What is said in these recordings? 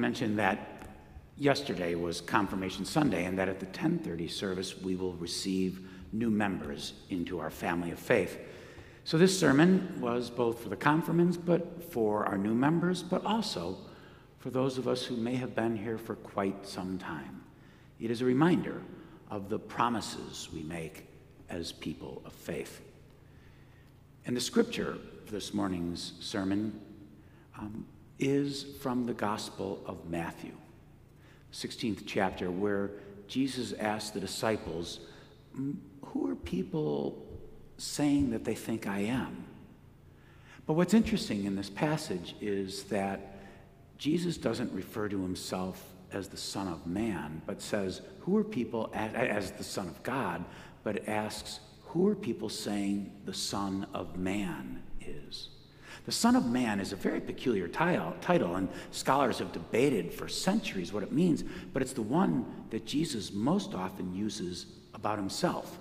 mentioned that yesterday was confirmation sunday and that at the 10:30 service we will receive new members into our family of faith. So this sermon was both for the confirmants but for our new members but also for those of us who may have been here for quite some time. It is a reminder of the promises we make as people of faith. And the scripture for this morning's sermon um, is from the Gospel of Matthew, 16th chapter, where Jesus asked the disciples, Who are people saying that they think I am? But what's interesting in this passage is that Jesus doesn't refer to himself as the Son of Man, but says, Who are people, as the Son of God, but asks, Who are people saying the Son of Man is? The Son of Man is a very peculiar title, and scholars have debated for centuries what it means, but it's the one that Jesus most often uses about himself.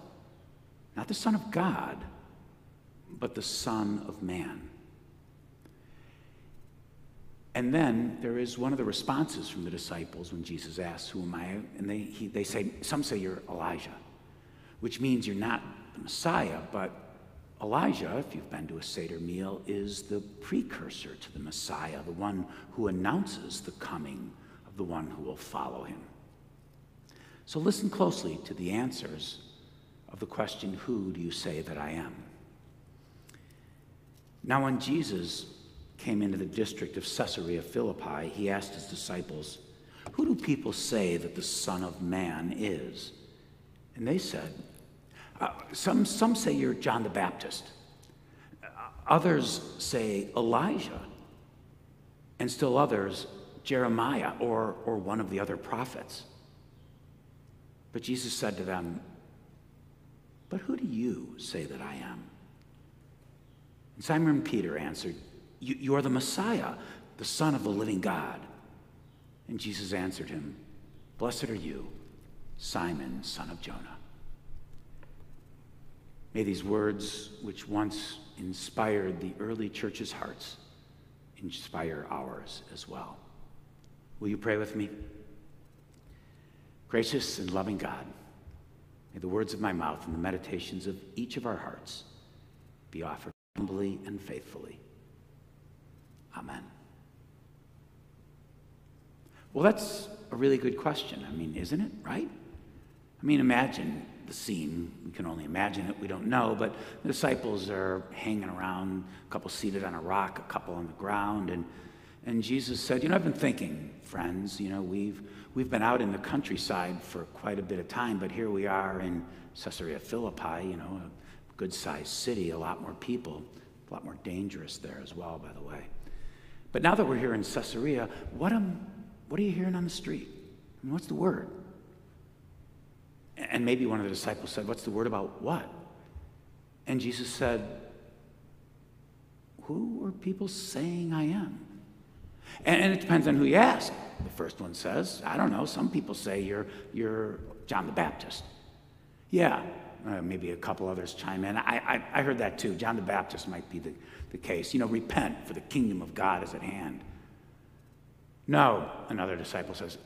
Not the Son of God, but the Son of Man. And then there is one of the responses from the disciples when Jesus asks, Who am I? And they, he, they say, Some say you're Elijah, which means you're not the Messiah, but Elijah, if you've been to a Seder meal, is the precursor to the Messiah, the one who announces the coming of the one who will follow him. So listen closely to the answers of the question, Who do you say that I am? Now, when Jesus came into the district of Caesarea Philippi, he asked his disciples, Who do people say that the Son of Man is? And they said, uh, some, some say you're John the Baptist. Uh, others say Elijah. And still others, Jeremiah or, or one of the other prophets. But Jesus said to them, But who do you say that I am? And Simon Peter answered, you, you are the Messiah, the Son of the living God. And Jesus answered him, Blessed are you, Simon, son of Jonah. May these words, which once inspired the early church's hearts, inspire ours as well. Will you pray with me? Gracious and loving God, may the words of my mouth and the meditations of each of our hearts be offered humbly and faithfully. Amen. Well, that's a really good question. I mean, isn't it, right? I mean, imagine the scene. We can only imagine it. We don't know. But the disciples are hanging around, a couple seated on a rock, a couple on the ground. And, and Jesus said, You know, I've been thinking, friends, you know, we've, we've been out in the countryside for quite a bit of time, but here we are in Caesarea Philippi, you know, a good sized city, a lot more people, a lot more dangerous there as well, by the way. But now that we're here in Caesarea, what, am, what are you hearing on the street? I mean, what's the word? And maybe one of the disciples said, What's the word about what? And Jesus said, Who are people saying I am? And, it depends on who you ask. The first one says, I don't know, some people say you're, you're John the Baptist. Yeah, uh, maybe a couple others chime in. I, I, I heard that too. John the Baptist might be the, the case. You know, repent, for the kingdom of God is at hand. No, another disciple says,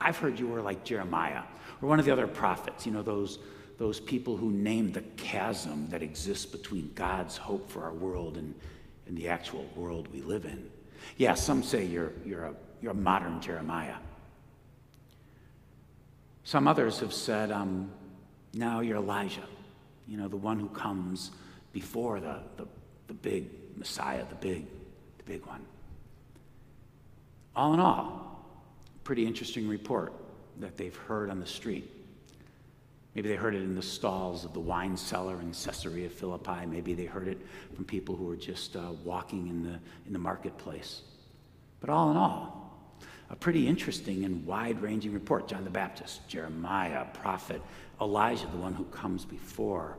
I've heard you were like Jeremiah or one of the other prophets, you know, those, those people who named the chasm that exists between God's hope for our world and, and the actual world we live in. Yeah, some say you're, you're, a, you're a modern Jeremiah. Some others have said, um, now you're Elijah, you know, the one who comes before the, the, the big Messiah, the big, the big one. All in all, pretty interesting report that they've heard on the street. Maybe they heard it in the stalls of the wine cellar in Caesarea Philippi. Maybe they heard it from people who were just uh, walking in the, in the marketplace. But all in all, a pretty interesting and wide ranging report. John the Baptist, Jeremiah, prophet, Elijah, the one who comes before.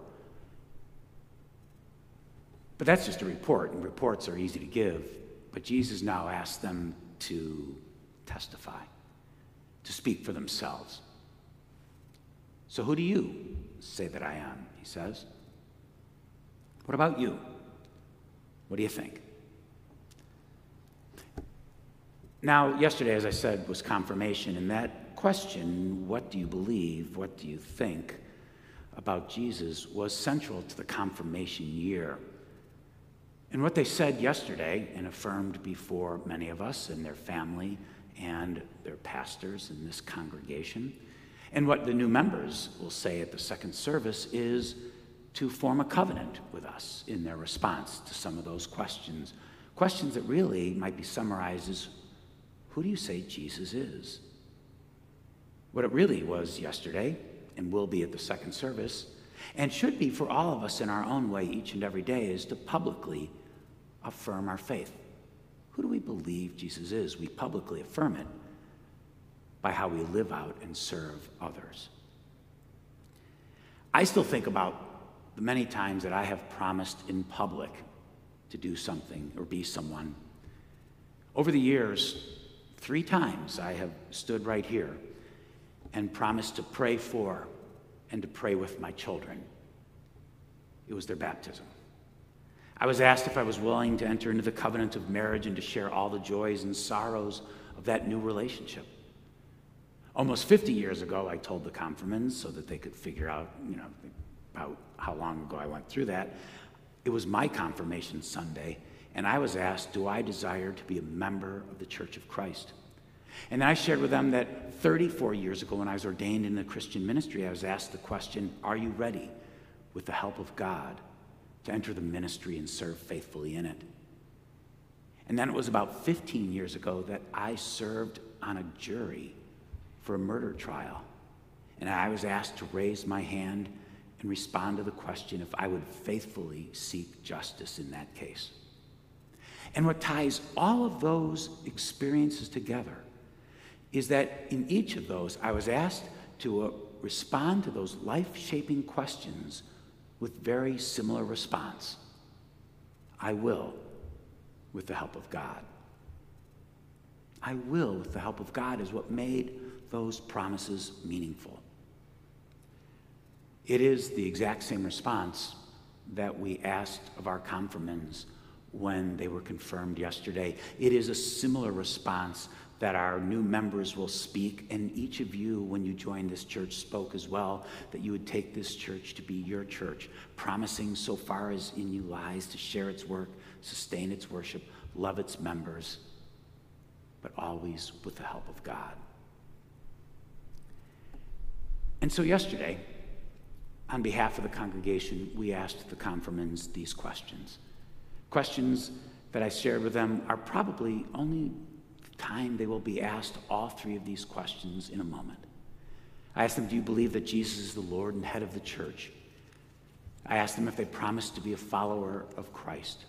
But that's just a report, and reports are easy to give. But Jesus now asks them to testify to speak for themselves. So, who do you say that I am? He says. What about you? What do you think? Now, yesterday, as I said, was confirmation, and that question, what do you believe, what do you think about Jesus, was central to the confirmation year. And what they said yesterday and affirmed before many of us and their family and their pastors in this congregation, and what the new members will say at the second service is to form a covenant with us in their response to some of those questions. Questions that really might be summarized as who do you say Jesus is? What it really was yesterday, and will be at the second service, and should be for all of us in our own way each and every day, is to publicly affirm our faith. Who do we believe Jesus is? We publicly affirm it by how we live out and serve others. I still think about the many times that I have promised in public to do something or be someone. Over the years, Three times I have stood right here and promised to pray for and to pray with my children. It was their baptism. I was asked if I was willing to enter into the covenant of marriage and to share all the joys and sorrows of that new relationship. Almost 50 years ago, I told the confirmants so that they could figure out, you know, about how long ago I went through that. It was my confirmation Sunday, and I was asked, Do I desire to be a member of the Church of Christ? And I shared with them that 34 years ago, when I was ordained in the Christian ministry, I was asked the question Are you ready, with the help of God, to enter the ministry and serve faithfully in it? And then it was about 15 years ago that I served on a jury for a murder trial. And I was asked to raise my hand and respond to the question if I would faithfully seek justice in that case. And what ties all of those experiences together is that in each of those, I was asked to uh, respond to those life shaping questions with very similar response I will, with the help of God. I will, with the help of God, is what made those promises meaningful. It is the exact same response that we asked of our confirmants when they were confirmed yesterday. It is a similar response that our new members will speak, and each of you, when you joined this church, spoke as well that you would take this church to be your church, promising so far as in you lies to share its work, sustain its worship, love its members, but always with the help of God. And so, yesterday, on behalf of the congregation, we asked the confirmants these questions. Questions that I shared with them are probably only time they will be asked all three of these questions in a moment. I asked them, Do you believe that Jesus is the Lord and head of the church? I asked them if they promised to be a follower of Christ.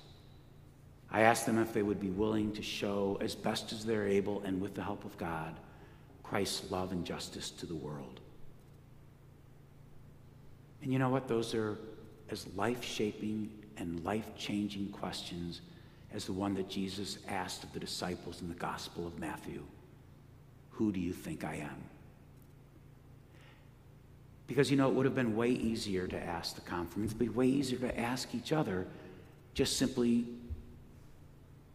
I asked them if they would be willing to show, as best as they're able and with the help of God, Christ's love and justice to the world. And you know what? Those are as life shaping and life changing questions as the one that Jesus asked of the disciples in the Gospel of Matthew Who do you think I am? Because, you know, it would have been way easier to ask the confirmants, it would be way easier to ask each other just simply,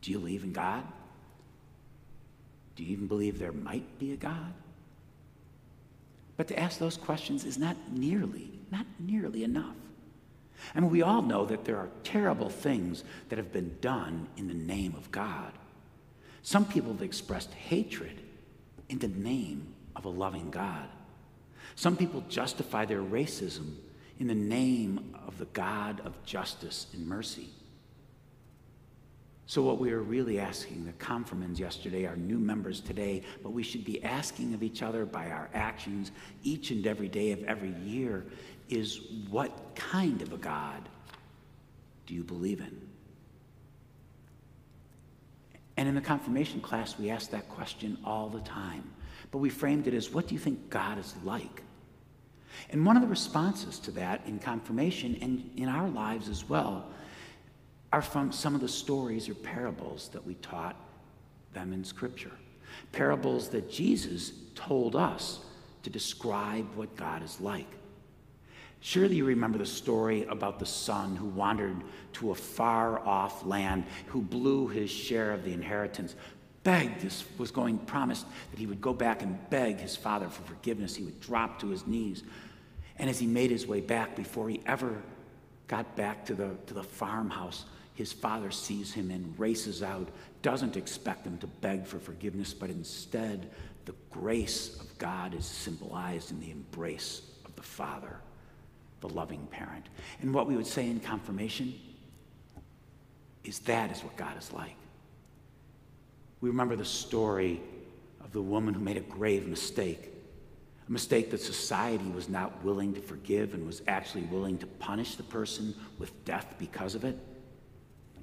Do you believe in God? Do you even believe there might be a God? But to ask those questions is not nearly, not nearly enough. I mean, we all know that there are terrible things that have been done in the name of God. Some people have expressed hatred in the name of a loving God. Some people justify their racism in the name of the God of justice and mercy. So, what we are really asking the confirmants yesterday, our new members today, but we should be asking of each other by our actions each and every day of every year is what kind of a God do you believe in? And in the confirmation class, we ask that question all the time. But we framed it as what do you think God is like? And one of the responses to that in confirmation and in our lives as well are from some of the stories or parables that we taught them in Scripture. Parables that Jesus told us to describe what God is like. Surely you remember the story about the son who wandered to a far off land, who blew his share of the inheritance, begged, this was going, promised that he would go back and beg his father for forgiveness. He would drop to his knees. And as he made his way back, before he ever got back to the, to the farmhouse, his father sees him and races out, doesn't expect him to beg for forgiveness, but instead, the grace of God is symbolized in the embrace of the father, the loving parent. And what we would say in confirmation is that is what God is like. We remember the story of the woman who made a grave mistake, a mistake that society was not willing to forgive and was actually willing to punish the person with death because of it.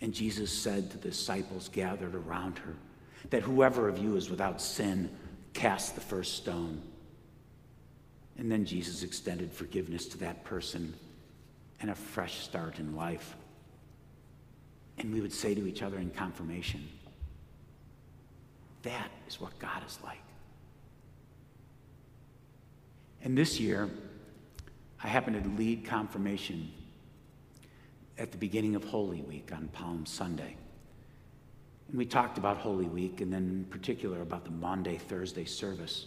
And Jesus said to the disciples gathered around her that whoever of you is without sin, cast the first stone. And then Jesus extended forgiveness to that person and a fresh start in life. And we would say to each other in confirmation, that is what God is like. And this year, I happened to lead confirmation at the beginning of Holy Week on Palm Sunday. And we talked about Holy Week and then in particular about the Maundy Thursday service.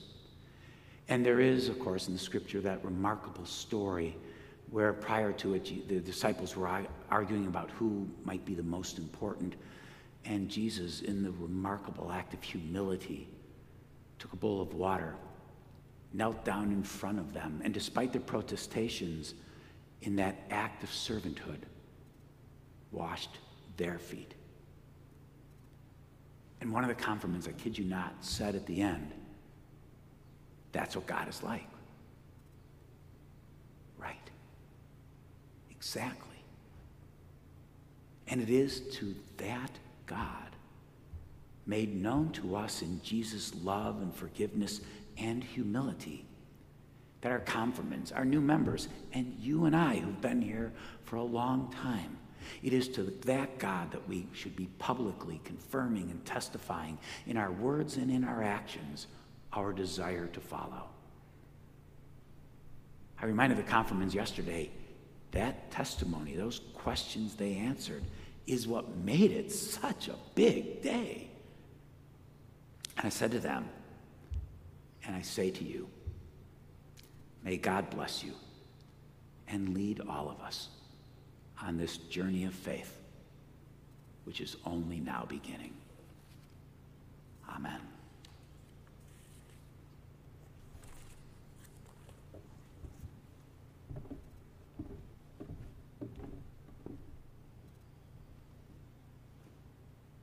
And there is, of course, in the scripture that remarkable story where prior to it, the disciples were arguing about who might be the most important. And Jesus, in the remarkable act of humility, took a bowl of water, knelt down in front of them, and despite their protestations, in that act of servanthood, washed their feet. And one of the confirmants, I kid you not, said at the end, That's what God is like. Right. Exactly. And it is to that God, made known to us in Jesus' love and forgiveness and humility, that our confirmants, our new members, and you and I who've been here for a long time, it is to that God that we should be publicly confirming and testifying in our words and in our actions our desire to follow. I reminded the confirmants yesterday that testimony, those questions they answered, is what made it such a big day. And I said to them, and I say to you, may God bless you and lead all of us on this journey of faith, which is only now beginning. Amen.